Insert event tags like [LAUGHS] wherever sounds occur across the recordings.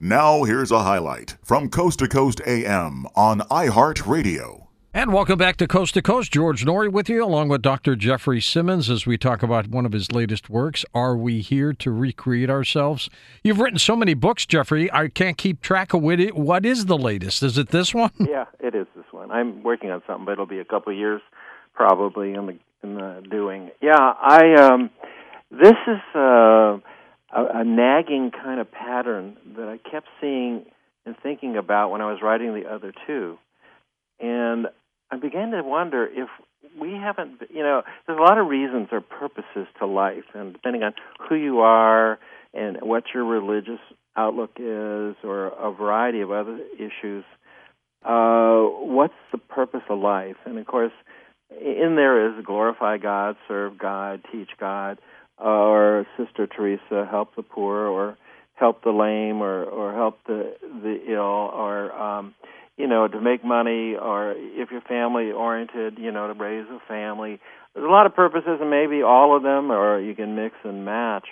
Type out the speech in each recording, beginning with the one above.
Now, here's a highlight from Coast to Coast AM on iHeartRadio. And welcome back to Coast to Coast. George Noory with you, along with Dr. Geoffrey Simmons, as we talk about one of his latest works, Are We Here to Recreate Ourselves? You've written so many books, Geoffrey, I can't keep track of what, it, what is the latest. Is it this one? Yeah, it is this one. I'm working on something, but it'll be a couple of years probably in the, in the doing. Yeah, I. Um, this is uh, a, a nagging kind of pattern that I kept seeing and thinking about when I was writing the other two. And I began to wonder if we haven't, you know, there's a lot of reasons or purposes to life, and depending on who you are and what your religious outlook is, or a variety of other issues, uh, what's the purpose of life? And of course, in there is glorify God, serve God, teach God, or Sister Teresa, help the poor, or help the lame, or or help the the ill, or um, you know to make money, or if you're family oriented, you know to raise a family. There's a lot of purposes, and maybe all of them, or you can mix and match.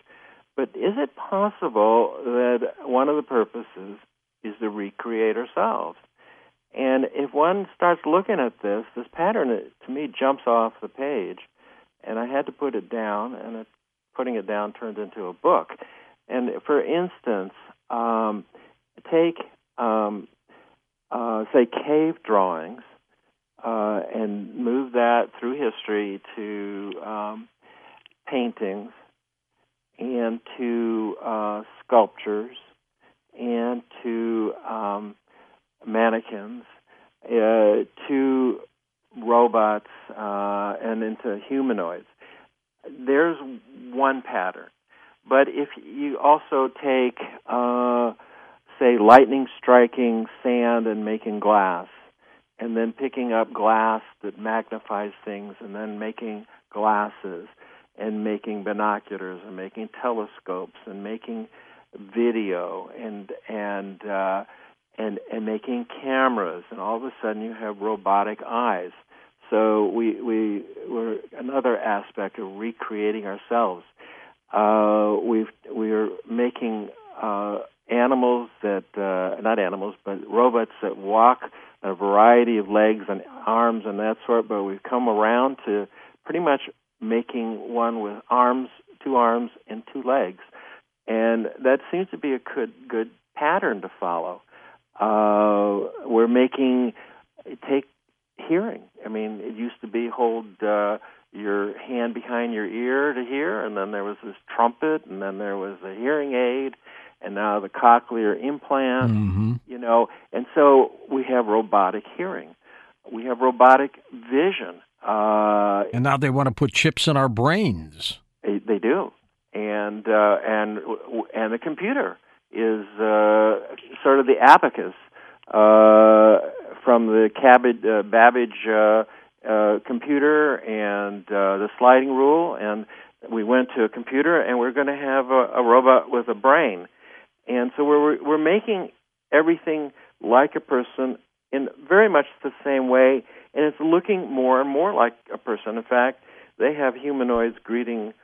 But is it possible that one of the purposes is to recreate ourselves? And if one starts looking at this, this pattern to me jumps off the page, and I had to put it down, and it putting it down turned into a book. And for instance, um, take um, uh, say cave drawings uh, and move that through history to um, paintings and to uh, sculptures and to um, mannequins uh, to robots uh, and into humanoids there's one pattern. But if you also take, uh, say, lightning striking sand and making glass, and then picking up glass that magnifies things, and then making glasses, and making binoculars, and making telescopes, and making video, and and uh, and and making cameras, and all of a sudden you have robotic eyes. So we we were another aspect of recreating ourselves. Uh, we've we're making uh, animals that uh, not animals but robots that walk a variety of legs and arms and that sort. But we've come around to pretty much making one with arms, two arms and two legs, and that seems to be a good good pattern to follow. Uh, we're making take hearing. I mean, it used to be hold uh, your hand behind your ear to hear, and then there was this trumpet, and then there was a hearing aid, and now the cochlear implant. Mm-hmm. You know, and so we have robotic hearing. We have robotic vision. Uh, and now they want to put chips in our brains. They, they do, and uh, and and the computer is uh, sort of the abacus uh, from the Cabbage, uh, Babbage uh, uh, computer and uh, the sliding rule, and we went to a computer, and we're going to have a, a robot with a brain, and so we're we're making everything like a person in very much the same way, and it's looking more and more like a person. In fact, they have humanoids greeting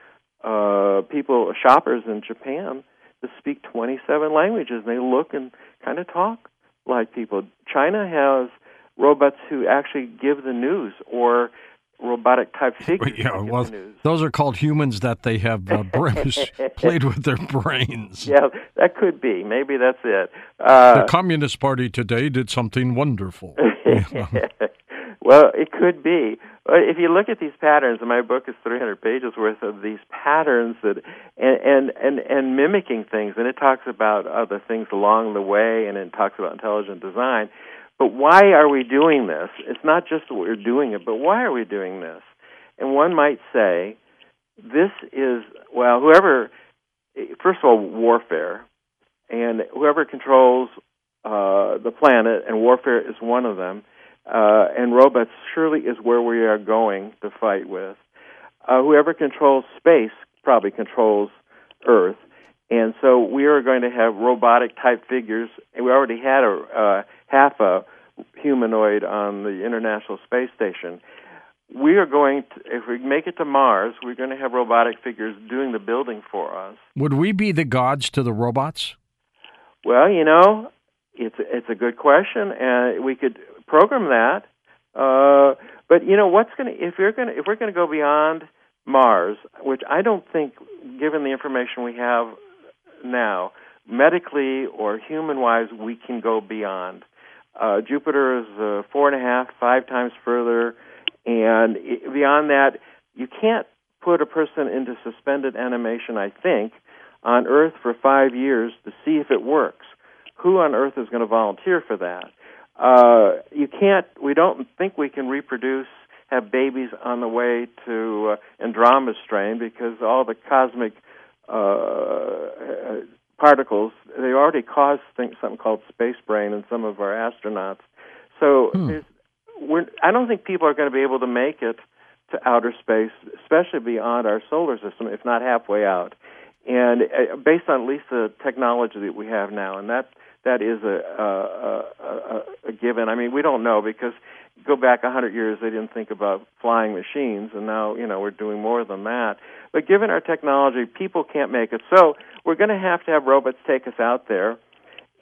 uh, people, shoppers in Japan, that speak 27 languages. and They look and kind of talk like people. China has robots who actually give the news or robotic type [LAUGHS] figures. Yeah, well, those are called humans that they have uh, [LAUGHS] played with their brains. [LAUGHS] Yeah, that could be. Maybe that's it. Uh, the Communist Party today did something wonderful. Well, it could be. If you look at these patterns, and my book is 300 pages worth of these patterns that and and and, and mimicking things, and it talks about other things along the way, and it talks about intelligent design. But why are we doing this? It's not just that we're doing it, but why are we doing this? And one might say, this is, well, whoever, first of all, warfare, and whoever controls uh, the planet, and warfare is one of them, uh, and robots surely is where we are going to fight with. Uh, whoever controls space probably controls Earth. And so we are going to have robotic type figures, and we already had a uh, half a humanoid on the International Space Station. We are going to, if we make it to Mars, we're going to have robotic figures doing the building for us. Would we be the gods to the robots? Well, you know, it's it's a good question, and we could program that. Uh, but you know, what's going to if you're going if we're going to go beyond Mars, which I don't think, given the information we have now, medically or human wise, we can go beyond. Uh, Jupiter is uh, four and a half, five times further, and beyond that, you can't put a person into suspended animation. I think on Earth for five years to see if it works. Who on earth is going to volunteer for that? Uh, you can't. We don't think we can reproduce, have babies on the way to uh, Andromeda strain because all the cosmic uh, particles they already cause things, something called space brain in some of our astronauts. So hmm. we're, I don't think people are going to be able to make it to outer space, especially beyond our solar system, if not halfway out. And uh, based on at least the technology that we have now, and that that is a, a, a, a given. I mean, we don't know because go back a hundred years, they didn't think about flying machines, and now you know we're doing more than that. But given our technology, people can't make it. So we're going to have to have robots take us out there.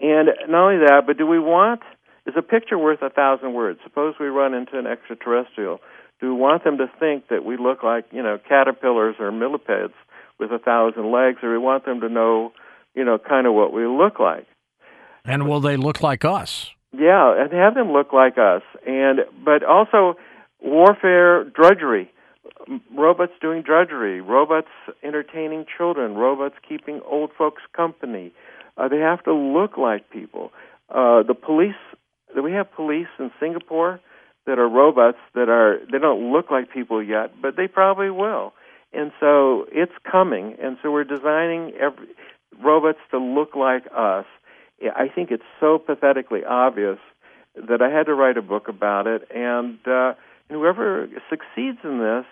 And not only that, but do we want? Is a picture worth a thousand words? Suppose we run into an extraterrestrial. Do we want them to think that we look like you know caterpillars or millipedes with a thousand legs, or we want them to know you know kind of what we look like? And will they look like us? Yeah, and have them look like us. And but also warfare drudgery. Robots doing drudgery, robots entertaining children, robots keeping old folks company. Uh, they have to look like people. Uh, the police, we have police in Singapore that are robots that are they don't look like people yet, but they probably will. And so it's coming, and so we're designing every, robots to look like us I think it's so pathetically obvious that I had to write a book about it, and uh, whoever succeeds in this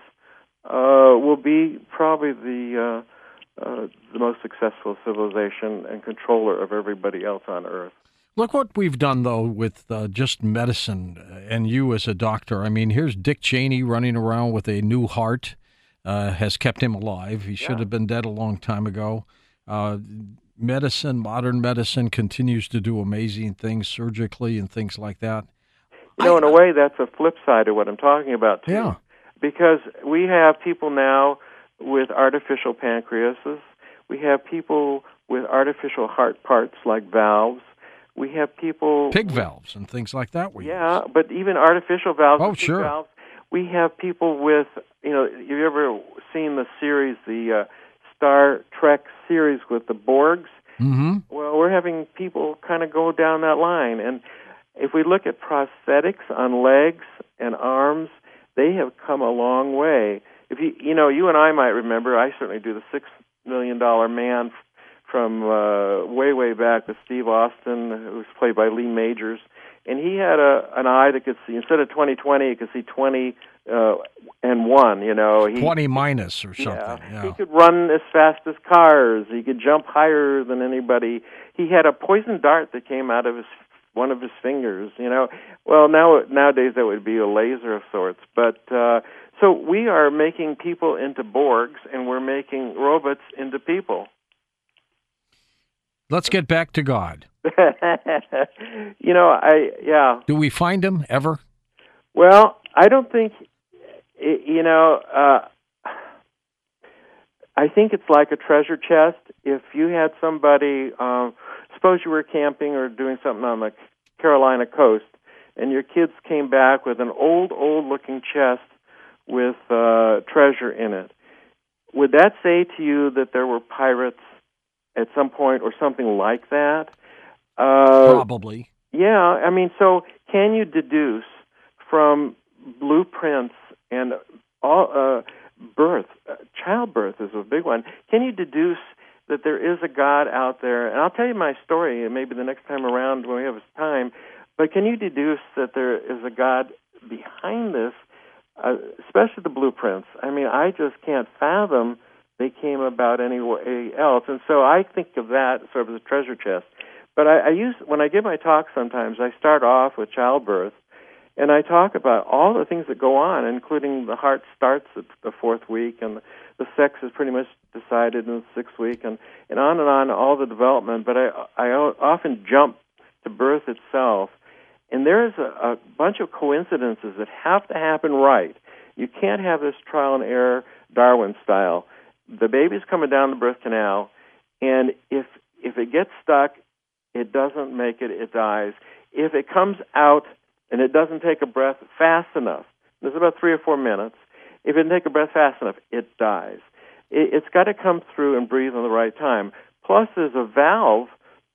uh, will be probably the uh, uh, the most successful civilization and controller of everybody else on Earth. Look what we've done, though, with uh, just medicine and you as a doctor. I mean, here's Dick Cheney running around with a new heart, uh, has kept him alive. He should yeah. have been dead a long time ago. Uh, medicine, modern medicine, continues to do amazing things surgically and things like that. You know, I, in a way, that's a flip side of what I'm talking about, too. Yeah. Because we have people now with artificial pancreases. We have people with artificial heart parts like valves. We have people pig valves and things like that. We yeah, use. but even artificial valves. Oh, sure. Valves. We have people with you know. Have you ever seen the series the uh, Star Trek series with the Borgs. Mm-hmm. Well, we're having people kind of go down that line, and if we look at prosthetics on legs and arms, they have come a long way. If you you know, you and I might remember. I certainly do the six million dollar man from uh, way way back with Steve Austin, who was played by Lee Majors, and he had a an eye that could see instead of twenty twenty, he could see twenty uh, and one. You know, he, twenty minus or something. Yeah. yeah, he could run as fast as cars. He could jump higher than anybody. He had a poison dart that came out of his one of his fingers. You know, well now nowadays that would be a laser of sorts. But uh, so we are making people into Borgs, and we're making robots into people. Let's get back to God. [LAUGHS] you know, I yeah. Do we find him ever? Well, I don't think you know, uh, I think it's like a treasure chest. If you had somebody, um, suppose you were camping or doing something on the Carolina coast, and your kids came back with an old, old-looking chest with uh, treasure in it. Would that say to you that there were pirates at some point or something like that? Uh, Probably. Yeah, I mean, so can you deduce from blueprints and all uh, birth, uh, childbirth is a big one. Can you deduce that there is a God out there? And I'll tell you my story, and maybe the next time around when we have time. But can you deduce that there is a God behind this, uh, especially the blueprints? I mean, I just can't fathom they came about any way else. And so I think of that sort of as a treasure chest. But I, I use when I give my talks sometimes I start off with childbirth and I talk about all the things that go on, including the heart starts at the fourth week, and the sex is pretty much decided in the sixth week, and and on and on all the development. But I I often jump to birth itself, and there's a, a bunch of coincidences that have to happen right. You can't have this trial and error Darwin style. The baby's coming down the birth canal, and if if it gets stuck, it doesn't make it, it dies. If it comes out and it doesn't take a breath fast enough, there's about three or four minutes. If it doesn't take a breath fast enough, it dies. It, it's got to come through and breathe in the right time. Plus, there's a valve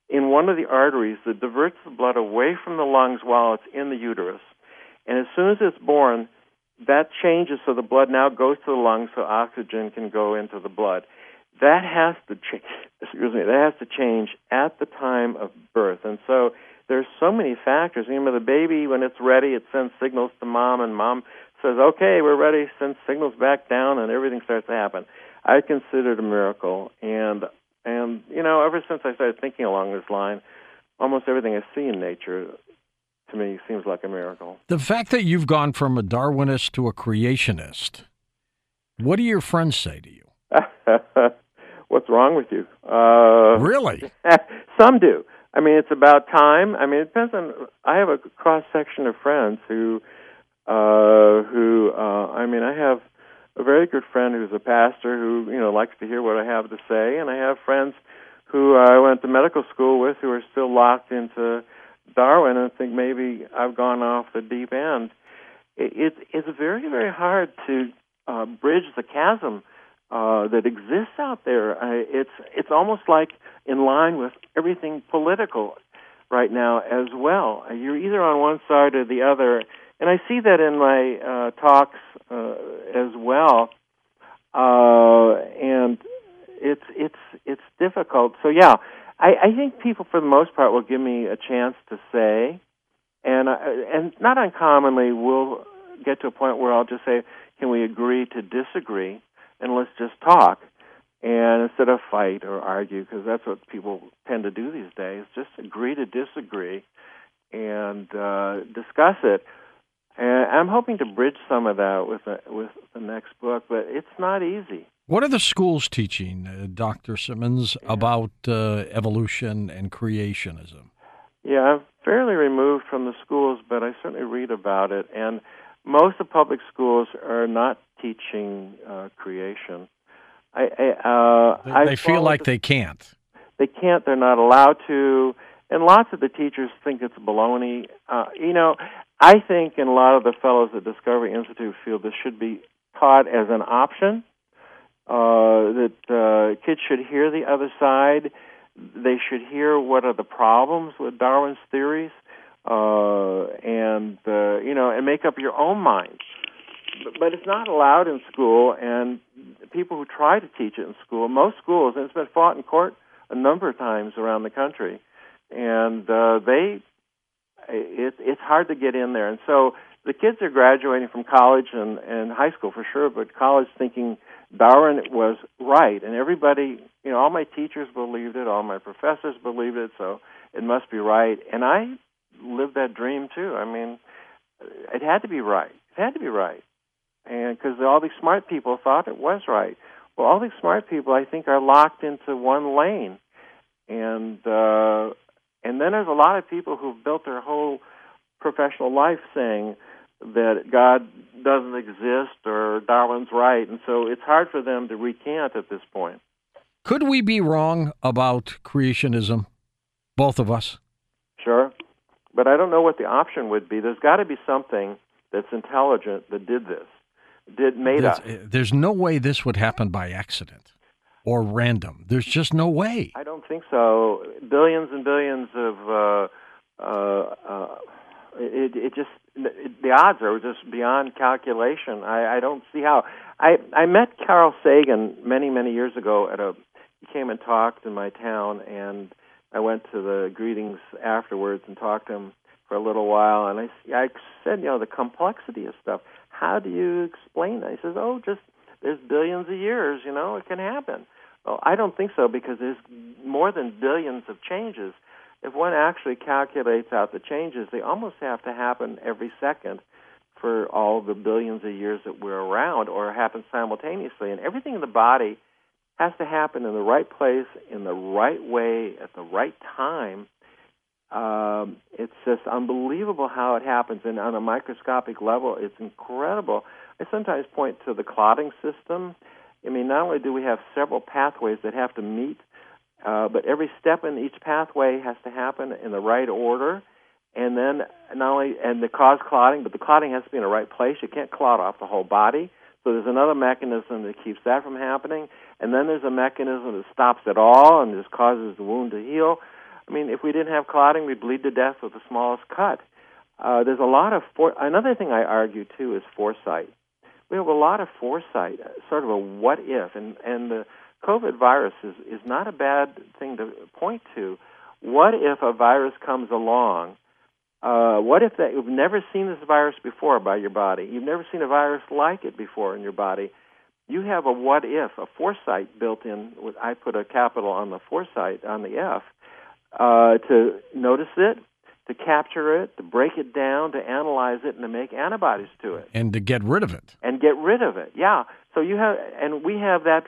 in one of the arteries that diverts the blood away from the lungs while it's in the uterus. And as soon as it's born, that changes so the blood now goes to the lungs so oxygen can go into the blood. That has to change. [LAUGHS] Excuse me. That has to change at the time of birth, and so there's so many factors. You know, the baby when it's ready, it sends signals to mom, and mom says, "Okay, we're ready." Sends signals back down, and everything starts to happen. I consider it a miracle, and and you know, ever since I started thinking along this line, almost everything I see in nature to me seems like a miracle. The fact that you've gone from a Darwinist to a creationist, what do your friends say to you? [LAUGHS] What's wrong with you? Uh, really? [LAUGHS] some do. I mean, it's about time. I mean, it depends on. I have a cross section of friends who, uh, who. Uh, I mean, I have a very good friend who's a pastor who you know likes to hear what I have to say, and I have friends who I went to medical school with who are still locked into Darwin and think maybe I've gone off the deep end. It, it's very very hard to uh, bridge the chasm uh, that exists out there. Uh, it's it's almost like in line with everything political right now as well. You're either on one side or the other, and I see that in my uh, talks uh, as well. Uh, and it's it's it's difficult. So yeah, I, I think people for the most part will give me a chance to say, and uh, and not uncommonly we'll get to a point where I'll just say, can we agree to disagree, and let's just talk, and instead of fight or argue, because that's what people tend to do these days, just agree to disagree, and uh, discuss it and I'm hoping to bridge some of that with the, with the next book, but it's not easy. What are the schools teaching, uh, Dr. Simmons, about uh, evolution and creationism? Yeah, I'm fairly removed from the schools, but I certainly read about it. And most of public schools are not teaching uh, creation. I, I, uh, they, they feel like the, they can't. They can't. They're not allowed to. And lots of the teachers think it's baloney. Uh, you know, I think, and a lot of the fellows at Discovery Institute feel this should be taught as an option. Uh, that uh, kids should hear the other side. They should hear what are the problems with Darwin's theories, uh, and uh, you know, and make up your own mind. But, it's not allowed in school, and people who try to teach it in school, most schools, and it's been fought in court a number of times around the country, and uh, they it, it's hard to get in there. And so the kids are graduating from college and, and high school for sure, but college thinking Darwin was right. And everybody, you know, all my teachers believed it, all my professors believed it, so it must be right. And I lived that dream too. I mean, it had to be right. It had to be right. And because all these smart people thought it was right. Well, all these smart people, I think, are locked into one lane. And uh, and then there's a lot of people who've built their whole professional life saying that God doesn't exist or Darwin's right, and so it's hard for them to recant at this point. Could we be wrong about creationism, both of us? Sure, but I don't know what the option would be. There's got to be something that's intelligent that did this, did made there's, us. There's no way this would happen by accident or random. There's just no way. I don't think so. Billions and billions of uh, uh, uh, it, it just the odds are just beyond calculation. I, I don't see how. I I met Carl Sagan many many years ago at a. He came and talked in my town, and I went to the greetings afterwards and talked to him for a little while. And I I said, you know, the complexity of stuff. How do you explain that? He says, oh, just there's billions of years. You know, it can happen. Well, I don't think so because there's more than billions of changes. If one actually calculates out the changes, they almost have to happen every second for all the billions of years that we're around or happen simultaneously. And everything in the body has to happen in the right place, in the right way, at the right time. Um, it's just unbelievable how it happens, and on a microscopic level, it's incredible. I sometimes point to the clotting system. I mean, not only do we have several pathways that have to meet, uh, but every step in each pathway has to happen in the right order, and then not only and the cause clotting, but the clotting has to be in the right place. You can't clot off the whole body. So there's another mechanism that keeps that from happening, and then there's a mechanism that stops it all and just causes the wound to heal. I mean, if we didn't have clotting, we'd bleed to death with the smallest cut. Uh, there's a lot of for- another thing I argue too is foresight. We have a lot of foresight, sort of a what if, and and the COVID virus is is not a bad thing to point to. What if a virus comes along uh, what if that you've never seen this virus before by your body? You've never seen a virus like it before in your body. You have a what if, a foresight built in. With, I put a capital on the foresight on the F uh, to notice it, to capture it, to break it down, to analyze it, and to make antibodies to it, and to get rid of it, and get rid of it. Yeah. So you have, and we have that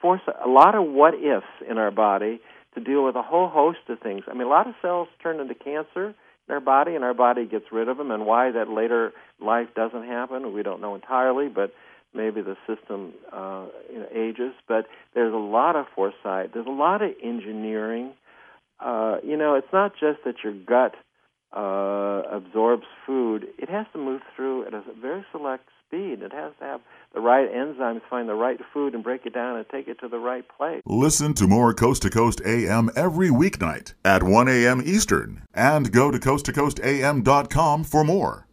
foresight, a lot of what ifs in our body to deal with a whole host of things. I mean, a lot of cells turn into cancer in our body, and our body gets rid of them. And why that later life doesn't happen, we don't know entirely, but maybe the system uh, you know, ages. But there's a lot of foresight. There's a lot of engineering. Uh, you know, it's not just that your gut uh, absorbs food; it has to move through at a very select speed. It has to have the right enzymes find the right food and break it down and take it to the right place. Listen to more Coast to Coast AM every weeknight at 1 a.m. Eastern and go to coasttocoastam.com for more.